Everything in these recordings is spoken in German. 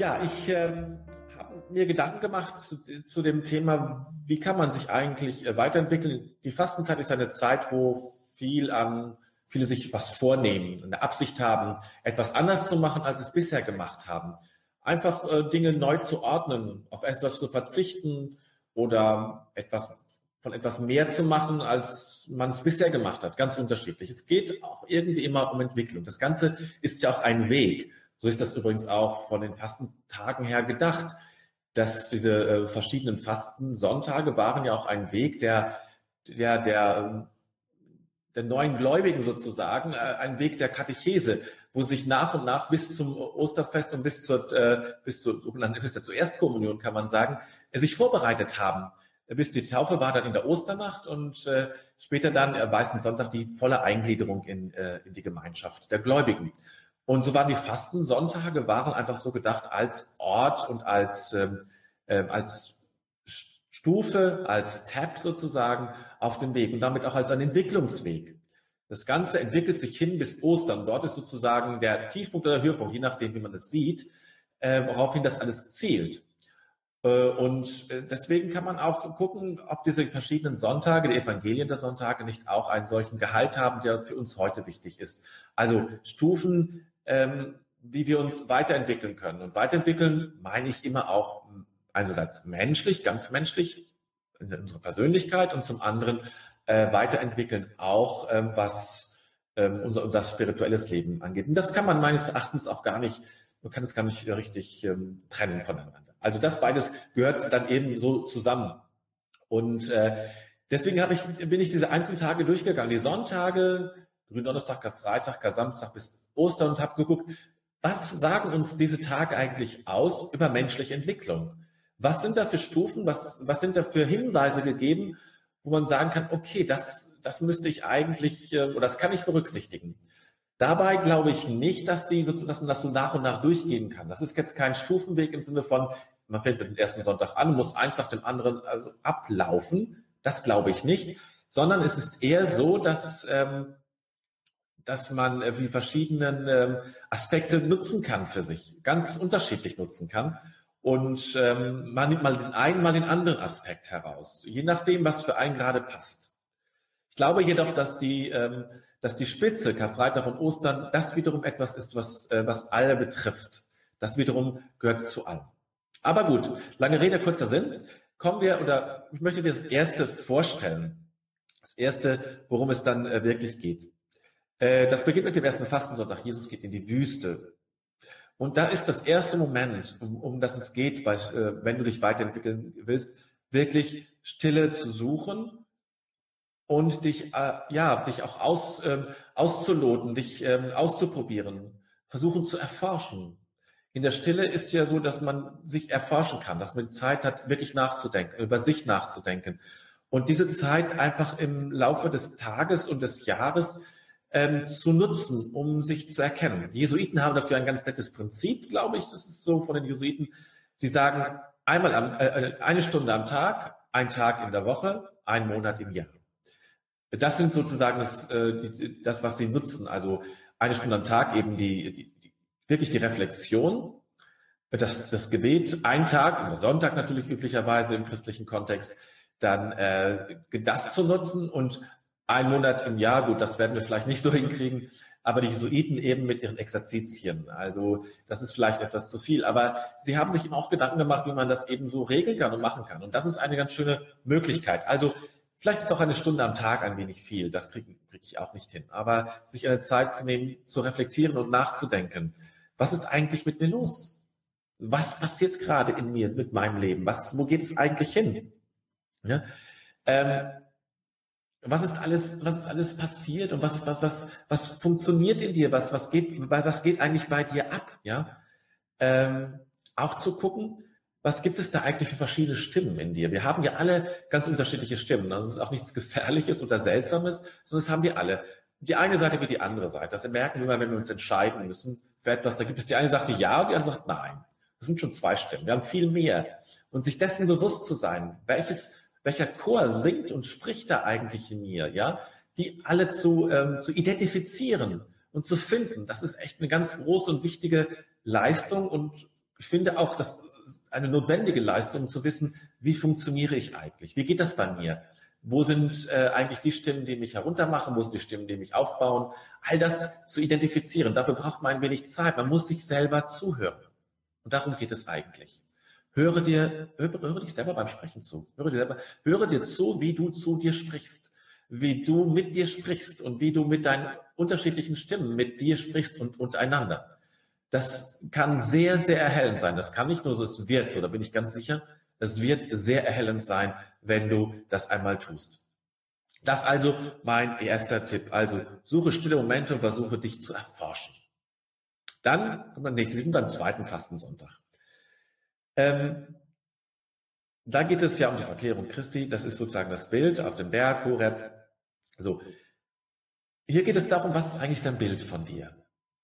Ja, ich ähm, habe mir Gedanken gemacht zu, zu, dem Thema, wie kann man sich eigentlich äh, weiterentwickeln. Die Fastenzeit ist eine Zeit, wo viel an viele sich was vornehmen, eine Absicht haben, etwas anders zu machen, als es bisher gemacht haben. Einfach äh, Dinge neu zu ordnen, auf etwas zu verzichten oder etwas von etwas mehr zu machen, als man es bisher gemacht hat. Ganz unterschiedlich. Es geht auch irgendwie immer um Entwicklung. Das Ganze ist ja auch ein Weg. So ist das übrigens auch von den Fastentagen her gedacht, dass diese äh, verschiedenen Fastensonntage waren ja auch ein Weg der, der, der, der neuen Gläubigen sozusagen, äh, ein Weg der Katechese, wo sich nach und nach bis zum Osterfest und bis zur, äh, bis zur sogenannten, bis zur Erstkommunion kann man sagen, sich vorbereitet haben bis die Taufe war dann in der Osternacht und äh, später dann am Weißen Sonntag die volle Eingliederung in, äh, in die Gemeinschaft der Gläubigen. Und so waren die Fastensonntage waren einfach so gedacht als Ort und als, ähm, äh, als Stufe, als Tab sozusagen auf dem Weg und damit auch als ein Entwicklungsweg. Das Ganze entwickelt sich hin bis Ostern. Dort ist sozusagen der Tiefpunkt oder der Höhepunkt, je nachdem, wie man es sieht, äh, woraufhin das alles zählt. Äh, und äh, deswegen kann man auch gucken, ob diese verschiedenen Sonntage, die Evangelien der Sonntage, nicht auch einen solchen Gehalt haben, der für uns heute wichtig ist. Also Stufen ähm, wie wir uns weiterentwickeln können. Und weiterentwickeln meine ich immer auch einerseits menschlich, ganz menschlich, in unserer Persönlichkeit und zum anderen äh, weiterentwickeln auch, ähm, was ähm, unser, unser spirituelles Leben angeht. Und das kann man meines Erachtens auch gar nicht, man kann es gar nicht richtig ähm, trennen voneinander. Also das beides gehört dann eben so zusammen. Und äh, deswegen ich, bin ich diese einzelnen Tage durchgegangen. Die Sonntage, Gründonnerstag, Karfreitag, Kar-Samstag bis Ostern und habe geguckt, was sagen uns diese Tage eigentlich aus über menschliche Entwicklung? Was sind da für Stufen, was, was sind da für Hinweise gegeben, wo man sagen kann, okay, das, das müsste ich eigentlich, äh, oder das kann ich berücksichtigen. Dabei glaube ich nicht, dass, die, dass man das so nach und nach durchgehen kann. Das ist jetzt kein Stufenweg im Sinne von, man fängt mit dem ersten Sonntag an, muss eins nach dem anderen also ablaufen. Das glaube ich nicht, sondern es ist eher so, dass ähm, dass man äh, die verschiedenen ähm, Aspekte nutzen kann für sich, ganz unterschiedlich nutzen kann. Und ähm, man nimmt mal den einen, mal den anderen Aspekt heraus, je nachdem, was für einen gerade passt. Ich glaube jedoch, dass die, ähm, dass die Spitze, Karfreitag und Ostern, das wiederum etwas ist, was, äh, was alle betrifft. Das wiederum gehört zu allem. Aber gut, lange Rede, kurzer Sinn. Kommen wir, oder ich möchte dir das erste vorstellen. Das erste, worum es dann äh, wirklich geht. Äh, das beginnt mit dem ersten Fastensonntag. Jesus geht in die Wüste. Und da ist das erste Moment, um, um das es geht, bei, äh, wenn du dich weiterentwickeln willst, wirklich Stille zu suchen und dich, äh, ja, dich auch aus, ähm, auszuloten, dich ähm, auszuprobieren, versuchen zu erforschen. In der Stille ist ja so, dass man sich erforschen kann, dass man die Zeit hat, wirklich nachzudenken, über sich nachzudenken. Und diese Zeit einfach im Laufe des Tages und des Jahres ähm, zu nutzen, um sich zu erkennen. Die Jesuiten haben dafür ein ganz nettes Prinzip, glaube ich. Das ist so von den Jesuiten. Die sagen einmal am, äh, äh, eine Stunde am Tag, ein Tag in der Woche, ein Monat im Jahr. Das sind sozusagen das, äh, die, das was sie nutzen. Also eine Stunde am Tag eben die, die, die wirklich die Reflexion, das, das Gebet, ein Tag, Sonntag natürlich üblicherweise im christlichen Kontext, dann äh, das zu nutzen und ein Monat im Jahr, gut, das werden wir vielleicht nicht so hinkriegen, aber die Jesuiten eben mit ihren Exerzitien. Also das ist vielleicht etwas zu viel, aber sie haben sich eben auch Gedanken gemacht, wie man das eben so regeln kann und machen kann. Und das ist eine ganz schöne Möglichkeit. Also vielleicht ist auch eine Stunde am Tag ein wenig viel, das kriege krieg ich auch nicht hin. Aber sich eine Zeit zu nehmen, zu reflektieren und nachzudenken. Was ist eigentlich mit mir los? Was passiert gerade in mir mit meinem Leben? Was, wo geht es eigentlich hin? Ja? Ähm, was ist alles, was ist alles passiert und was, was, was, was funktioniert in dir? Was, was geht, was geht eigentlich bei dir ab? Ja, ähm, auch zu gucken, was gibt es da eigentlich für verschiedene Stimmen in dir? Wir haben ja alle ganz unterschiedliche Stimmen. Also es ist auch nichts Gefährliches oder Seltsames, sondern das haben wir alle. Die eine Seite wie die andere Seite. Das merken wir immer, wenn wir uns entscheiden müssen für etwas. Da gibt es die eine sagt ja und die andere sagt nein. Das sind schon zwei Stimmen. Wir haben viel mehr. Und sich dessen bewusst zu sein, welches welcher Chor singt und spricht da eigentlich in mir, ja, die alle zu, ähm, zu identifizieren und zu finden. Das ist echt eine ganz große und wichtige Leistung und ich finde auch, das ist eine notwendige Leistung, zu wissen, wie funktioniere ich eigentlich? Wie geht das bei mir? Wo sind äh, eigentlich die Stimmen, die mich heruntermachen? Wo sind die Stimmen, die mich aufbauen? All das zu identifizieren. Dafür braucht man ein wenig Zeit. Man muss sich selber zuhören. Und darum geht es eigentlich. Höre dir, höre, höre dich selber beim Sprechen zu. Höre dir selber, höre dir zu, wie du zu dir sprichst, wie du mit dir sprichst und wie du mit deinen unterschiedlichen Stimmen mit dir sprichst und untereinander. Das kann sehr, sehr erhellend sein. Das kann nicht nur so, es wird so, da bin ich ganz sicher. Es wird sehr erhellend sein, wenn du das einmal tust. Das also mein erster Tipp. Also suche stille Momente und versuche dich zu erforschen. Dann kommt man nächstes. Wir sind beim zweiten Fastensonntag. Ähm, da geht es ja um die Verklärung Christi. Das ist sozusagen das Bild auf dem Berg, Horeb. So. Hier geht es darum, was ist eigentlich dein Bild von dir?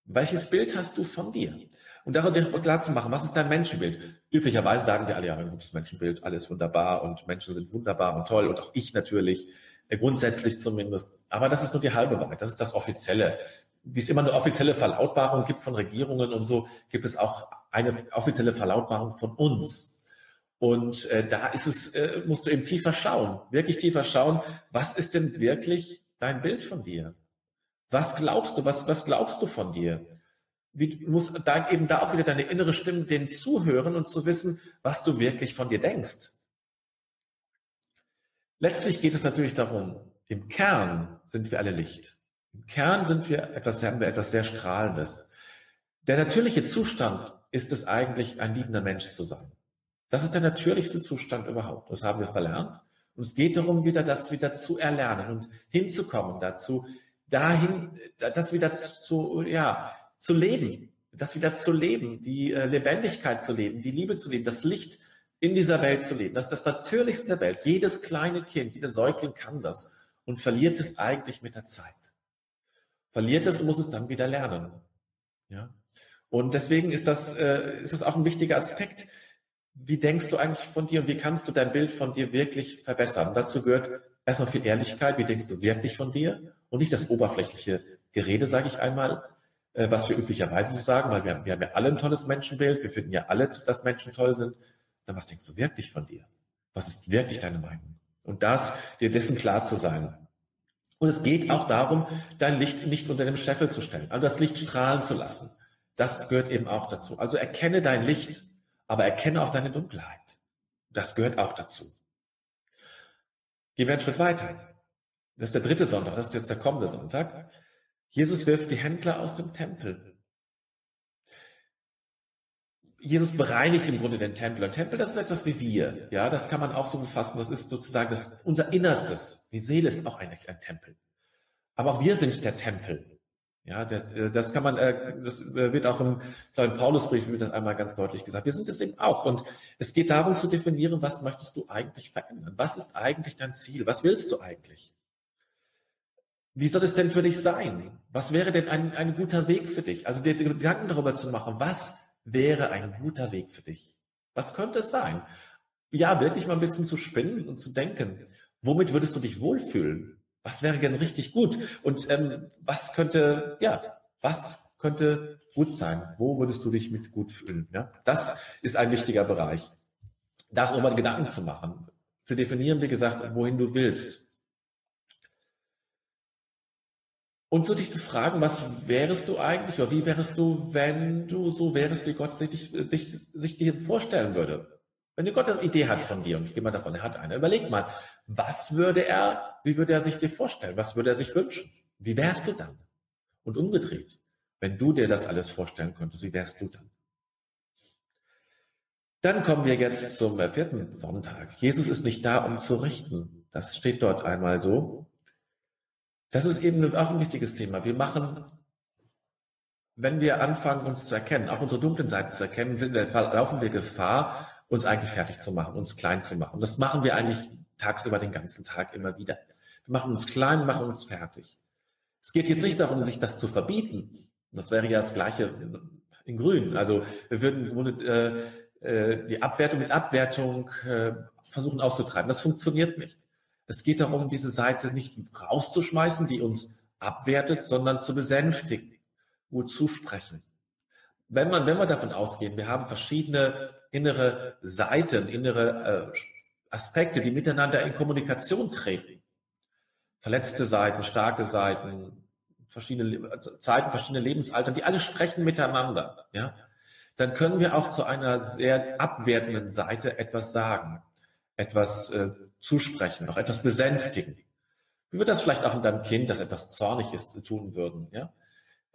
Welches Bild hast du von dir? Und darüber klar zu machen, was ist dein Menschenbild? Üblicherweise sagen wir alle, ja, ein gutes Menschenbild, alles wunderbar und Menschen sind wunderbar und toll und auch ich natürlich, grundsätzlich zumindest. Aber das ist nur die halbe Wahrheit, das ist das Offizielle. Wie es immer eine offizielle Verlautbarung gibt von Regierungen und so, gibt es auch eine offizielle Verlautbarung von uns. Und äh, da ist es, äh, musst du eben tiefer schauen, wirklich tiefer schauen, was ist denn wirklich dein Bild von dir? Was glaubst du? Was, was glaubst du von dir? Wie, du musst da eben da auch wieder deine innere Stimme, den zuhören und zu wissen, was du wirklich von dir denkst. Letztlich geht es natürlich darum, im Kern sind wir alle Licht. Im Kern sind wir etwas, haben wir etwas sehr Strahlendes. Der natürliche Zustand ist es eigentlich, ein liebender Mensch zu sein. Das ist der natürlichste Zustand überhaupt. Das haben wir verlernt. Und es geht darum, wieder das wieder zu erlernen und hinzukommen dazu, dahin, das wieder zu, ja, zu leben, das wieder zu leben, die äh, Lebendigkeit zu leben, die Liebe zu leben, das Licht in dieser Welt zu leben. Das ist das Natürlichste der Welt. Jedes kleine Kind, jeder Säugling kann das und verliert es eigentlich mit der Zeit. Verliert es muss es dann wieder lernen. Ja. Und deswegen ist das, äh, ist das auch ein wichtiger Aspekt. Wie denkst du eigentlich von dir und wie kannst du dein Bild von dir wirklich verbessern? dazu gehört erstmal viel Ehrlichkeit. Wie denkst du wirklich von dir? Und nicht das oberflächliche Gerede, sage ich einmal, äh, was wir üblicherweise so sagen, weil wir wir haben ja alle ein tolles Menschenbild. Wir finden ja alle, dass Menschen toll sind. Dann was denkst du wirklich von dir? Was ist wirklich deine Meinung? Und das, dir dessen klar zu sein. Und es geht auch darum, dein Licht nicht unter dem Scheffel zu stellen, also das Licht strahlen zu lassen. Das gehört eben auch dazu. Also erkenne dein Licht, aber erkenne auch deine Dunkelheit. Das gehört auch dazu. Gehen wir einen Schritt weiter. Das ist der dritte Sonntag, das ist jetzt der kommende Sonntag. Jesus wirft die Händler aus dem Tempel. Jesus bereinigt im Grunde den Tempel. Ein Tempel, das ist etwas wie wir. Ja, das kann man auch so befassen. Das ist sozusagen das, unser Innerstes. Die Seele ist auch eigentlich ein Tempel. Aber auch wir sind der Tempel. Ja, der, das kann man, äh, das wird auch im, im Paulusbrief wird das einmal ganz deutlich gesagt. Wir sind es eben auch. Und es geht darum zu definieren, was möchtest du eigentlich verändern? Was ist eigentlich dein Ziel? Was willst du eigentlich? Wie soll es denn für dich sein? Was wäre denn ein, ein guter Weg für dich? Also dir Gedanken darüber zu machen, was wäre ein guter Weg für dich? Was könnte es sein? Ja, wirklich mal ein bisschen zu spinnen und zu denken. Womit würdest du dich wohlfühlen? Was wäre denn richtig gut? Und ähm, was könnte, ja, was könnte gut sein? Wo würdest du dich mit gut fühlen? Ja? Das ist ein wichtiger Bereich. Darüber Gedanken zu machen, zu definieren, wie gesagt, wohin du willst. Und so dich zu fragen, was wärest du eigentlich oder wie wärest du, wenn du so wärst, wie Gott sich, dich, sich dir vorstellen würde? Wenn dir Gott eine Idee hat von dir, und ich gehe mal davon, er hat eine, überleg mal, was würde er, wie würde er sich dir vorstellen? Was würde er sich wünschen? Wie wärst du dann? Und umgedreht, wenn du dir das alles vorstellen könntest, wie wärst du dann? Dann kommen wir jetzt zum vierten Sonntag. Jesus ist nicht da, um zu richten. Das steht dort einmal so. Das ist eben auch ein wichtiges Thema. Wir machen, wenn wir anfangen, uns zu erkennen, auch unsere dunklen Seiten zu erkennen, sind, laufen wir Gefahr, uns eigentlich fertig zu machen, uns klein zu machen. Das machen wir eigentlich tagsüber den ganzen Tag immer wieder. Wir machen uns klein, machen uns fertig. Es geht jetzt nicht darum, sich das zu verbieten. Das wäre ja das Gleiche in Grün. Also wir würden äh, äh, die Abwertung mit Abwertung äh, versuchen auszutreiben. Das funktioniert nicht. Es geht darum, diese Seite nicht rauszuschmeißen, die uns abwertet, sondern zu besänftigen, gut zusprechen. wenn man, wenn wir davon ausgehen, wir haben verschiedene innere Seiten, innere äh, Aspekte, die miteinander in Kommunikation treten. Verletzte Seiten, starke Seiten, verschiedene also Zeiten, verschiedene Lebensalter, die alle sprechen miteinander, ja. Dann können wir auch zu einer sehr abwertenden Seite etwas sagen, etwas äh, zusprechen, auch etwas besänftigen. Wie wird das vielleicht auch in deinem Kind, das etwas zornig ist, tun würden, ja?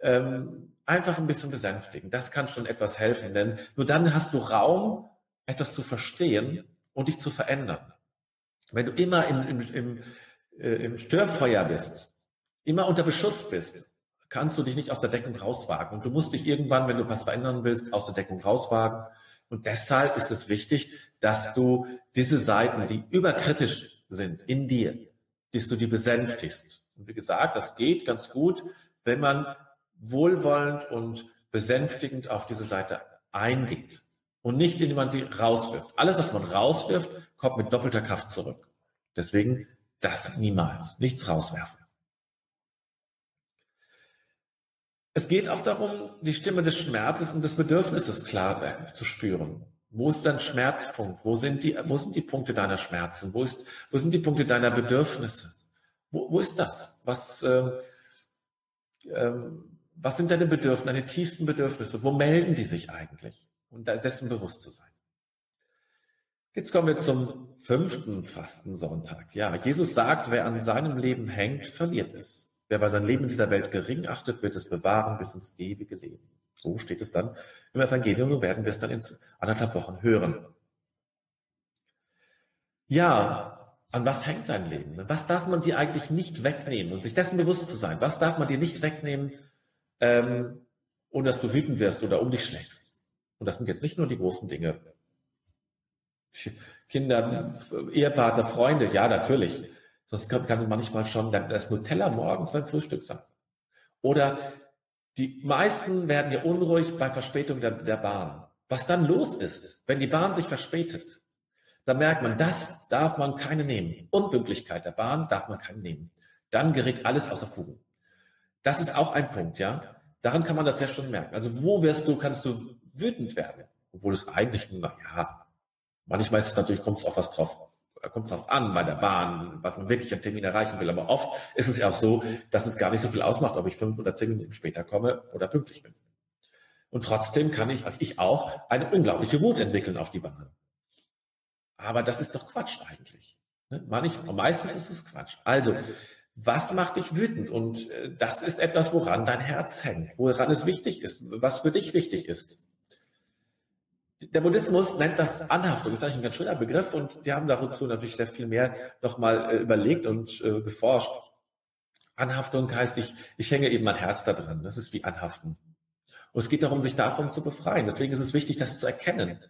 ähm, einfach ein bisschen besänftigen. Das kann schon etwas helfen, denn nur dann hast du Raum, etwas zu verstehen und dich zu verändern. Wenn du immer im, im, im, äh, im Störfeuer bist, immer unter Beschuss bist, kannst du dich nicht aus der Deckung rauswagen. Und du musst dich irgendwann, wenn du was verändern willst, aus der Deckung rauswagen. Und deshalb ist es wichtig, dass du diese Seiten, die überkritisch sind in dir, dass du die besänftigst. Und wie gesagt, das geht ganz gut, wenn man wohlwollend und besänftigend auf diese Seite eingeht und nicht, indem man sie rauswirft. Alles, was man rauswirft, kommt mit doppelter Kraft zurück. Deswegen das niemals, nichts rauswerfen. Es geht auch darum, die Stimme des Schmerzes und des Bedürfnisses klar zu spüren. Wo ist dein Schmerzpunkt? Wo sind die, wo sind die Punkte deiner Schmerzen? Wo ist, wo sind die Punkte deiner Bedürfnisse? Wo, wo ist das? Was, äh, ähm, was sind deine Bedürfnisse, deine tiefsten Bedürfnisse? Wo melden die sich eigentlich? Und dessen bewusst zu sein. Jetzt kommen wir zum fünften Fastensonntag. Ja, Jesus sagt, wer an seinem Leben hängt, verliert es. Wer bei seinem Leben in dieser Welt gering achtet, wird es bewahren bis ins ewige Leben. So steht es dann im Evangelium, so werden wir es dann in anderthalb Wochen hören. Ja, an was hängt dein Leben? Was darf man dir eigentlich nicht wegnehmen und sich dessen bewusst zu sein? Was darf man dir nicht wegnehmen, ähm, ohne dass du wütend wirst oder um dich schlägst. Und das sind jetzt nicht nur die großen Dinge. Kinder, Ehepartner, Freunde, ja, natürlich. Das kann, manchmal schon das Nutella morgens beim Frühstück sein. Oder die meisten werden ja unruhig bei Verspätung der, der Bahn. Was dann los ist, wenn die Bahn sich verspätet, da merkt man, das darf man keine nehmen. Unpünktlichkeit der Bahn darf man keine nehmen. Dann gerät alles außer Fugen. Das ist auch ein Punkt, ja. Daran kann man das ja schon merken. Also wo wirst du, kannst du wütend werden? Obwohl es eigentlich, na ja, manchmal ist es natürlich, kommt es auf was drauf, kommt es drauf an bei der Bahn, was man wirklich am Termin erreichen will. Aber oft ist es ja auch so, dass es gar nicht so viel ausmacht, ob ich fünf oder zehn Minuten später komme oder pünktlich bin. Und trotzdem kann ich, ich auch, eine unglaubliche Wut entwickeln auf die Bahn. Aber das ist doch Quatsch eigentlich. Ne? Manchmal, meistens ist es Quatsch. Also, was macht dich wütend? Und äh, das ist etwas, woran dein Herz hängt, woran es wichtig ist, was für dich wichtig ist. Der Buddhismus nennt das Anhaftung. Das ist eigentlich ein ganz schöner Begriff und wir haben dazu natürlich sehr viel mehr nochmal äh, überlegt und äh, geforscht. Anhaftung heißt, ich, ich hänge eben mein Herz da dran. Das ist wie Anhaften. Und es geht darum, sich davon zu befreien. Deswegen ist es wichtig, das zu erkennen,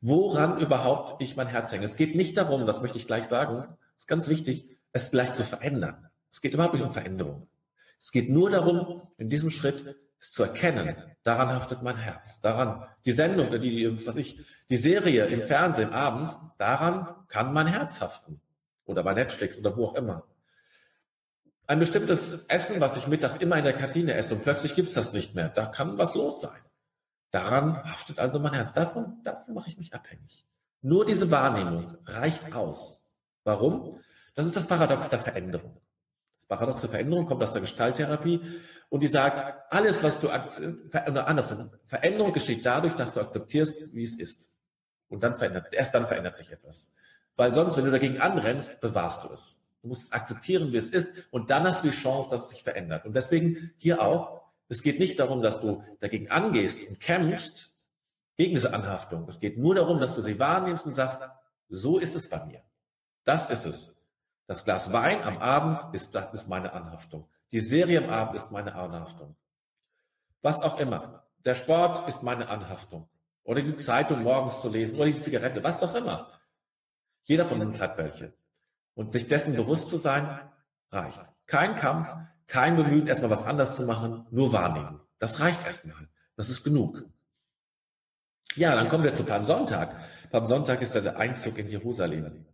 woran überhaupt ich mein Herz hänge. Es geht nicht darum, das möchte ich gleich sagen, ist ganz wichtig, es gleich zu verändern. Es geht überhaupt nicht um Veränderung. Es geht nur darum, in diesem Schritt es zu erkennen. Daran haftet mein Herz. Daran, die Sendung, die, was ich, die Serie im Fernsehen abends, daran kann mein Herz haften. Oder bei Netflix oder wo auch immer. Ein bestimmtes Essen, was ich mittags immer in der Kantine esse und plötzlich gibt es das nicht mehr. Da kann was los sein. Daran haftet also mein Herz. Davon, davon mache ich mich abhängig. Nur diese Wahrnehmung reicht aus. Warum? Das ist das Paradox der Veränderung. Das paradoxe Veränderung kommt aus der Gestalttherapie und die sagt, alles, was du, oder andersrum, Veränderung geschieht dadurch, dass du akzeptierst, wie es ist. Und dann verändert, erst dann verändert sich etwas. Weil sonst, wenn du dagegen anrennst, bewahrst du es. Du musst es akzeptieren, wie es ist, und dann hast du die Chance, dass es sich verändert. Und deswegen hier auch, es geht nicht darum, dass du dagegen angehst und kämpfst gegen diese Anhaftung. Es geht nur darum, dass du sie wahrnimmst und sagst, so ist es bei mir. Das ist es. Das Glas Wein am Abend ist, das ist meine Anhaftung. Die Serie am Abend ist meine Anhaftung. Was auch immer. Der Sport ist meine Anhaftung. Oder die Zeitung morgens zu lesen oder die Zigarette, was auch immer. Jeder von uns hat welche. Und sich dessen bewusst zu sein, reicht. Kein Kampf, kein Bemühen, erstmal was anders zu machen, nur wahrnehmen. Das reicht erstmal. Das ist genug. Ja, dann kommen wir zu Palmsonntag. Palmsonntag ist der Einzug in Jerusalem.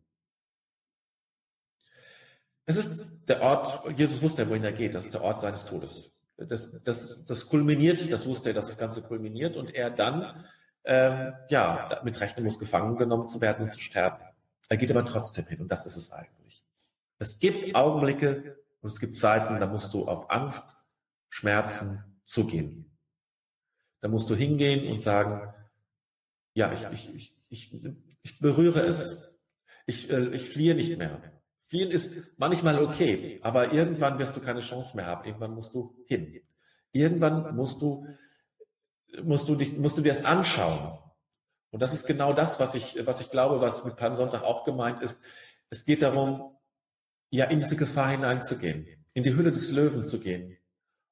Es ist der Ort, Jesus wusste, wohin er geht, das ist der Ort seines Todes. das, das, das kulminiert, das wusste er, dass das Ganze kulminiert und er dann ähm, ja damit rechnen muss, gefangen genommen zu werden und zu sterben. Er geht aber trotzdem hin und das ist es eigentlich. Es gibt Augenblicke und es gibt Zeiten, da musst du auf Angst, Schmerzen zugehen. Da musst du hingehen und sagen, ja, ich, ich, ich, ich, ich berühre es. Ich, äh, ich fliehe nicht mehr. Fliehen ist manchmal okay, aber irgendwann wirst du keine Chance mehr haben. Irgendwann musst du hin. Irgendwann musst du, musst du dich, musst du dir das anschauen. Und das ist genau das, was ich, was ich glaube, was mit Palmsonntag auch gemeint ist. Es geht darum, ja, in diese Gefahr hineinzugehen, in die Hülle des Löwen zu gehen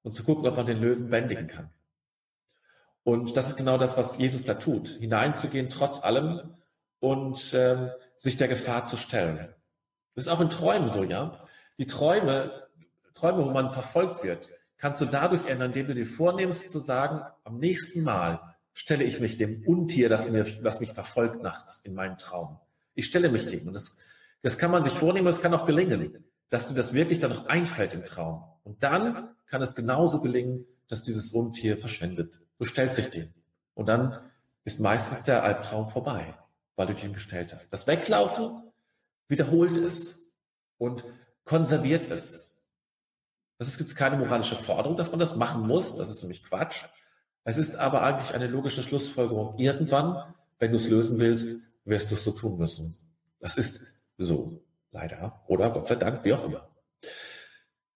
und zu gucken, ob man den Löwen bändigen kann. Und das ist genau das, was Jesus da tut, hineinzugehen trotz allem und ähm, sich der Gefahr zu stellen. Das ist auch in Träumen so, ja. Die Träume, Träume, wo man verfolgt wird, kannst du dadurch ändern, indem du dir vornimmst zu sagen, am nächsten Mal stelle ich mich dem Untier, das, mir, das mich verfolgt nachts in meinen Traum. Ich stelle mich dem. Und das, das kann man sich vornehmen, das kann auch gelingen, dass du das wirklich dann noch einfällt im Traum. Und dann kann es genauso gelingen, dass dieses Untier verschwendet. Du stellst dich dem. Und dann ist meistens der Albtraum vorbei, weil du dich ihm gestellt hast. Das Weglaufen wiederholt es und konserviert es. Das ist jetzt keine moralische Forderung, dass man das machen muss. Das ist nämlich Quatsch. Es ist aber eigentlich eine logische Schlussfolgerung. Irgendwann, wenn du es lösen willst, wirst du es so tun müssen. Das ist so. Leider. Oder Gott sei Dank, wie auch immer.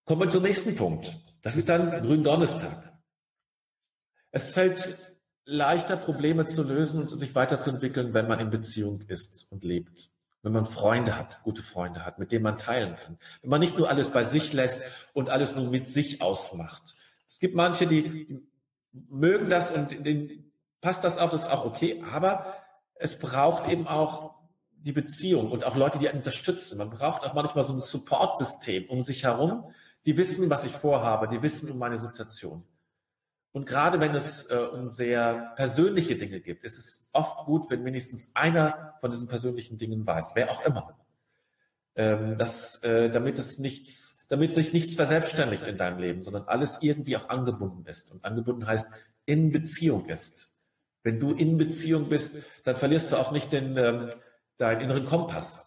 Kommen wir zum nächsten Punkt. Das ist dann Gründonnerstag. Es fällt leichter, Probleme zu lösen und sich weiterzuentwickeln, wenn man in Beziehung ist und lebt wenn man Freunde hat, gute Freunde hat, mit denen man teilen kann. Wenn man nicht nur alles bei sich lässt und alles nur mit sich ausmacht. Es gibt manche, die mögen das und denen passt das auch, das ist auch okay, aber es braucht eben auch die Beziehung und auch Leute, die einen unterstützen. Man braucht auch manchmal so ein Support-System um sich herum, die wissen, was ich vorhabe, die wissen um meine Situation. Und gerade wenn es äh, um sehr persönliche Dinge geht, ist es oft gut, wenn wenigstens einer von diesen persönlichen Dingen weiß, wer auch immer. Ähm, dass, äh, damit es nichts, damit sich nichts verselbstständigt in deinem Leben, sondern alles irgendwie auch angebunden ist. Und angebunden heißt in Beziehung ist. Wenn du in Beziehung bist, dann verlierst du auch nicht den, ähm, deinen inneren Kompass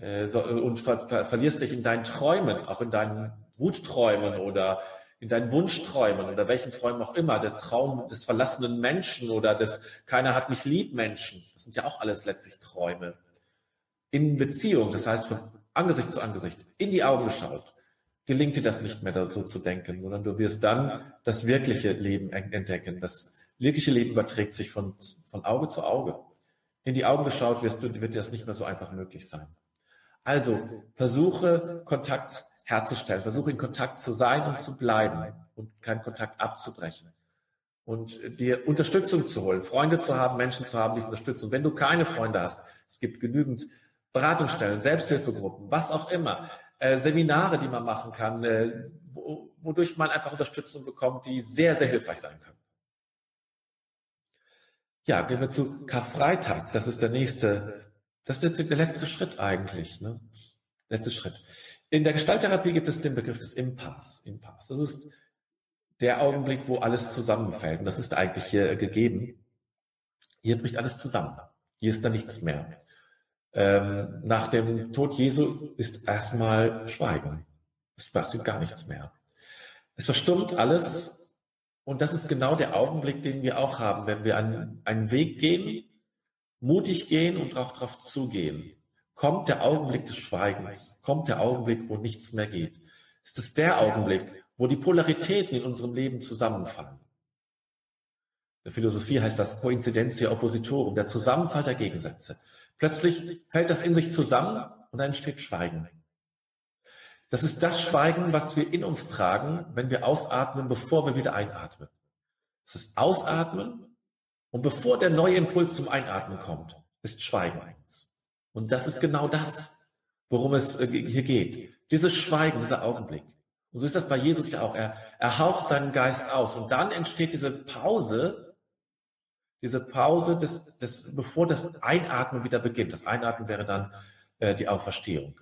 äh, so, und ver ver verlierst dich in deinen Träumen, auch in deinen Wutträumen oder in deinen Wunschträumen oder welchen Träumen auch immer, der Traum des verlassenen Menschen oder des keiner hat mich lieb Menschen. Das sind ja auch alles letztlich Träume. In Beziehung, das heißt von Angesicht zu Angesicht, in die Augen geschaut, gelingt dir das nicht mehr so zu denken, sondern du wirst dann das wirkliche Leben entdecken. Das wirkliche Leben überträgt sich von, von Auge zu Auge. In die Augen geschaut wirst du, wird dir das nicht mehr so einfach möglich sein. Also versuche Kontakt herzustellen. Versuche in Kontakt zu sein und zu bleiben und keinen Kontakt abzubrechen. Und dir Unterstützung zu holen, Freunde zu haben, Menschen zu haben, die dich unterstützen. Wenn du keine Freunde hast, es gibt genügend Beratungsstellen, Selbsthilfegruppen, was auch immer, äh, Seminare, die man machen kann, äh, wo, wodurch man einfach Unterstützung bekommt, die sehr, sehr hilfreich sein können. Ja, gehen wir zu Karfreitag. Das ist der nächste, das ist der letzte Schritt eigentlich. Ne? Letzter Schritt. In der Gestalttherapie gibt es den Begriff des Impasse. Impasse. Das ist der Augenblick, wo alles zusammenfällt. Und das ist eigentlich hier gegeben. Hier bricht alles zusammen. Hier ist da nichts mehr. Ähm, nach dem Tod Jesu ist erstmal Schweigen. Es passiert gar nichts mehr. Es verstummt alles. Und das ist genau der Augenblick, den wir auch haben, wenn wir einen, einen Weg gehen, mutig gehen und auch darauf zugehen kommt der Augenblick des Schweigens, kommt der Augenblick, wo nichts mehr geht. Ist es der Augenblick, wo die Polaritäten in unserem Leben zusammenfallen. In der Philosophie heißt das Coincidentia oppositorum, der Zusammenfall der Gegensätze. Plötzlich fällt das in sich zusammen und dann entsteht Schweigen. Das ist das Schweigen, was wir in uns tragen, wenn wir ausatmen, bevor wir wieder einatmen. Es ist Ausatmen und bevor der neue Impuls zum Einatmen kommt, ist Schweigen eins. Und das ist genau das, worum es äh, hier geht. Dieses Schweigen, dieser Augenblick. Und so ist das bei Jesus ja auch. Er, er haucht seinen Geist aus. Und dann entsteht diese Pause, diese Pause, des, des, bevor das Einatmen wieder beginnt. Das Einatmen wäre dann äh, die Auferstehung.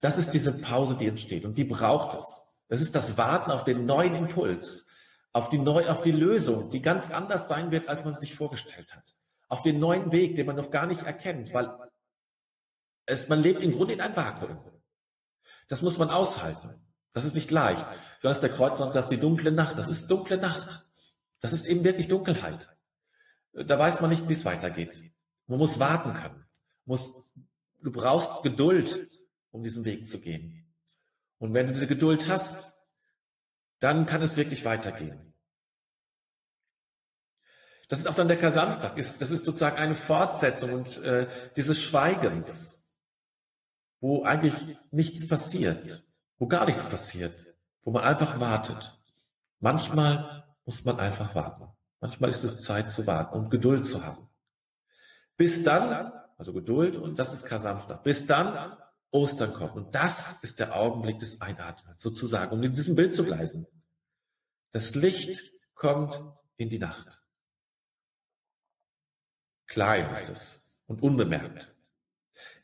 Das ist diese Pause, die entsteht. Und die braucht es. Das ist das Warten auf den neuen Impuls, auf die, neu, auf die Lösung, die ganz anders sein wird, als man sich vorgestellt hat. Auf den neuen Weg, den man noch gar nicht erkennt, weil es, man lebt im Grunde in einem Vakuum. Das muss man aushalten. Das ist nicht leicht. Johannes der Kreuz sagt, die dunkle Nacht. Das ist dunkle Nacht. Das ist eben wirklich Dunkelheit. Da weiß man nicht, wie es weitergeht. Man muss warten können. Muss, du brauchst Geduld, um diesen Weg zu gehen. Und wenn du diese Geduld hast, dann kann es wirklich weitergehen. Das ist auch dann der Kasamstag. Das ist sozusagen eine Fortsetzung und äh, dieses Schweigens, wo eigentlich nichts passiert, wo gar nichts passiert, wo man einfach wartet. Manchmal muss man einfach warten. Manchmal ist es Zeit zu warten und Geduld zu haben. Bis dann, also Geduld und das ist Kasamstag, bis dann Ostern kommt. Und das ist der Augenblick des Einatmens, sozusagen, um in diesem Bild zu bleiben. Das Licht kommt in die Nacht. Klein ist es und unbemerkt.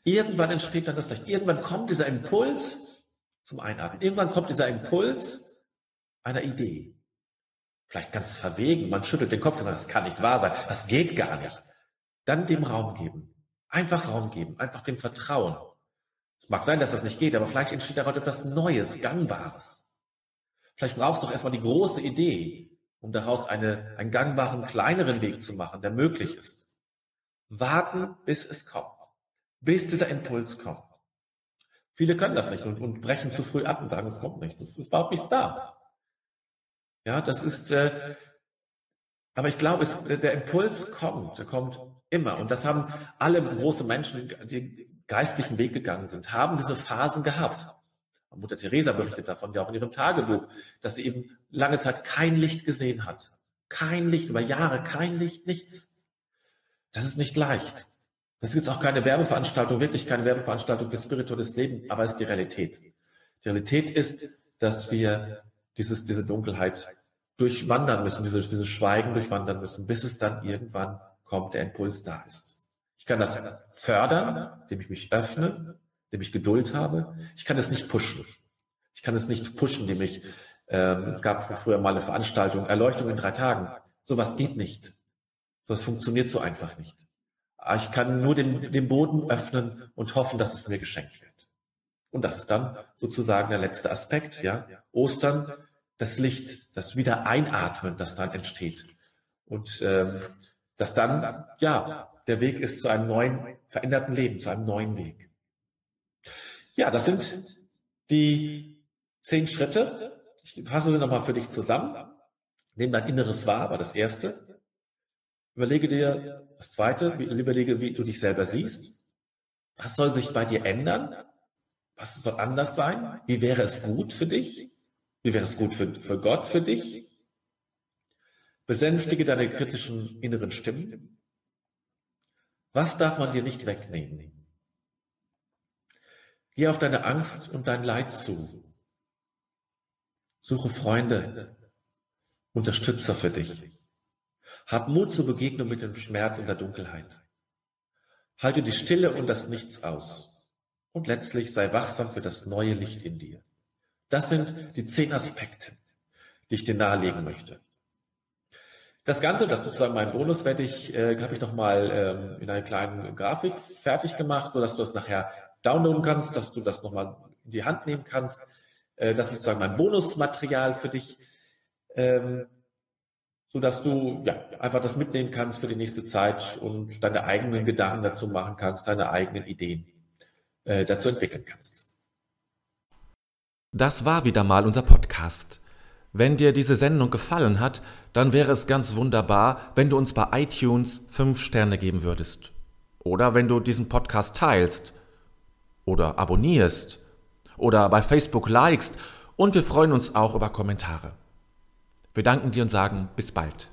Irgendwann entsteht dann das Licht. Irgendwann kommt dieser Impuls zum Einatmen. Irgendwann kommt dieser Impuls einer Idee. Vielleicht ganz verwegen. Man schüttelt den Kopf und sagt, das kann nicht wahr sein. Das geht gar nicht. Dann dem Raum geben. Einfach Raum geben. Einfach dem Vertrauen. Es mag sein, dass das nicht geht, aber vielleicht entsteht daraus etwas Neues, Gangbares. Vielleicht brauchst du doch erstmal die große Idee, um daraus eine, einen gangbaren, kleineren Weg zu machen, der möglich ist. Warten, bis es kommt. Bis dieser Impuls kommt. Viele können das nicht und, und brechen zu früh ab und sagen, es kommt nicht. Es ist überhaupt nichts da. Ja, das ist, äh, aber ich glaube, es, der Impuls kommt, der kommt immer. Und das haben alle große Menschen, die geistlichen Weg gegangen sind, haben diese Phasen gehabt. Mutter Teresa berichtet davon, ja auch in ihrem Tagebuch, dass sie eben lange Zeit kein Licht gesehen hat. Kein Licht, über Jahre kein Licht, nichts. Das ist nicht leicht. Das ist jetzt auch keine Werbeveranstaltung, wirklich keine Werbeveranstaltung für spirituelles Leben, aber es ist die Realität. Die Realität ist, dass wir dieses, diese Dunkelheit durchwandern müssen, dieses, dieses Schweigen durchwandern müssen, bis es dann irgendwann kommt, der Impuls da ist. Ich kann das fördern, indem ich mich öffne, indem ich Geduld habe. Ich kann es nicht pushen. Ich kann es nicht pushen, indem ich, ähm, es gab früher mal eine Veranstaltung, Erleuchtung in drei Tagen. Sowas geht nicht. Sowas funktioniert so einfach nicht. Aber ich kann nur den, den Boden öffnen und hoffen, dass es mir geschenkt wird. Und das ist dann sozusagen der letzte Aspekt, ja. Ostern, das Licht, das wieder einatmen, das dann entsteht. Und ähm, das dann, ja, der Weg ist zu einem neuen, veränderten Leben, zu einem neuen Weg. Ja, das sind die zehn Schritte. Ich fasse sie nochmal für dich zusammen. Nimm dein Inneres wahr, war das erste. Überlege dir das zweite, überlege, wie du dich selber siehst. Was soll sich bei dir ändern? Was soll anders sein? Wie wäre es gut für dich? Wie wäre es gut für, für Gott, für dich? Besänftige deine kritischen inneren Stimmen. Was darf man dir nicht wegnehmen? Geh auf deine Angst und dein Leid zu. Suche Freunde, Unterstützer für dich. Hab Mut zur Begegnung mit dem Schmerz und der Dunkelheit. Halte die Stille und das Nichts aus. Und letztlich sei wachsam für das neue Licht in dir. Das sind die zehn Aspekte, die ich dir nahelegen möchte. Das Ganze, das sozusagen mein Bonus, werde ich, äh, habe ich nochmal ähm, in einer kleinen Grafik fertig gemacht, so dass du das nachher downloaden kannst, dass du das nochmal in die Hand nehmen kannst. Äh, das ist sozusagen mein Bonusmaterial für dich, ähm, so dass du ja einfach das mitnehmen kannst für die nächste Zeit und deine eigenen Gedanken dazu machen kannst, deine eigenen Ideen äh, dazu entwickeln kannst. Das war wieder mal unser Podcast. Wenn dir diese Sendung gefallen hat, dann wäre es ganz wunderbar, wenn du uns bei iTunes 5 Sterne geben würdest. Oder wenn du diesen Podcast teilst. Oder abonnierst. Oder bei Facebook likest. Und wir freuen uns auch über Kommentare. Wir danken dir und sagen bis bald.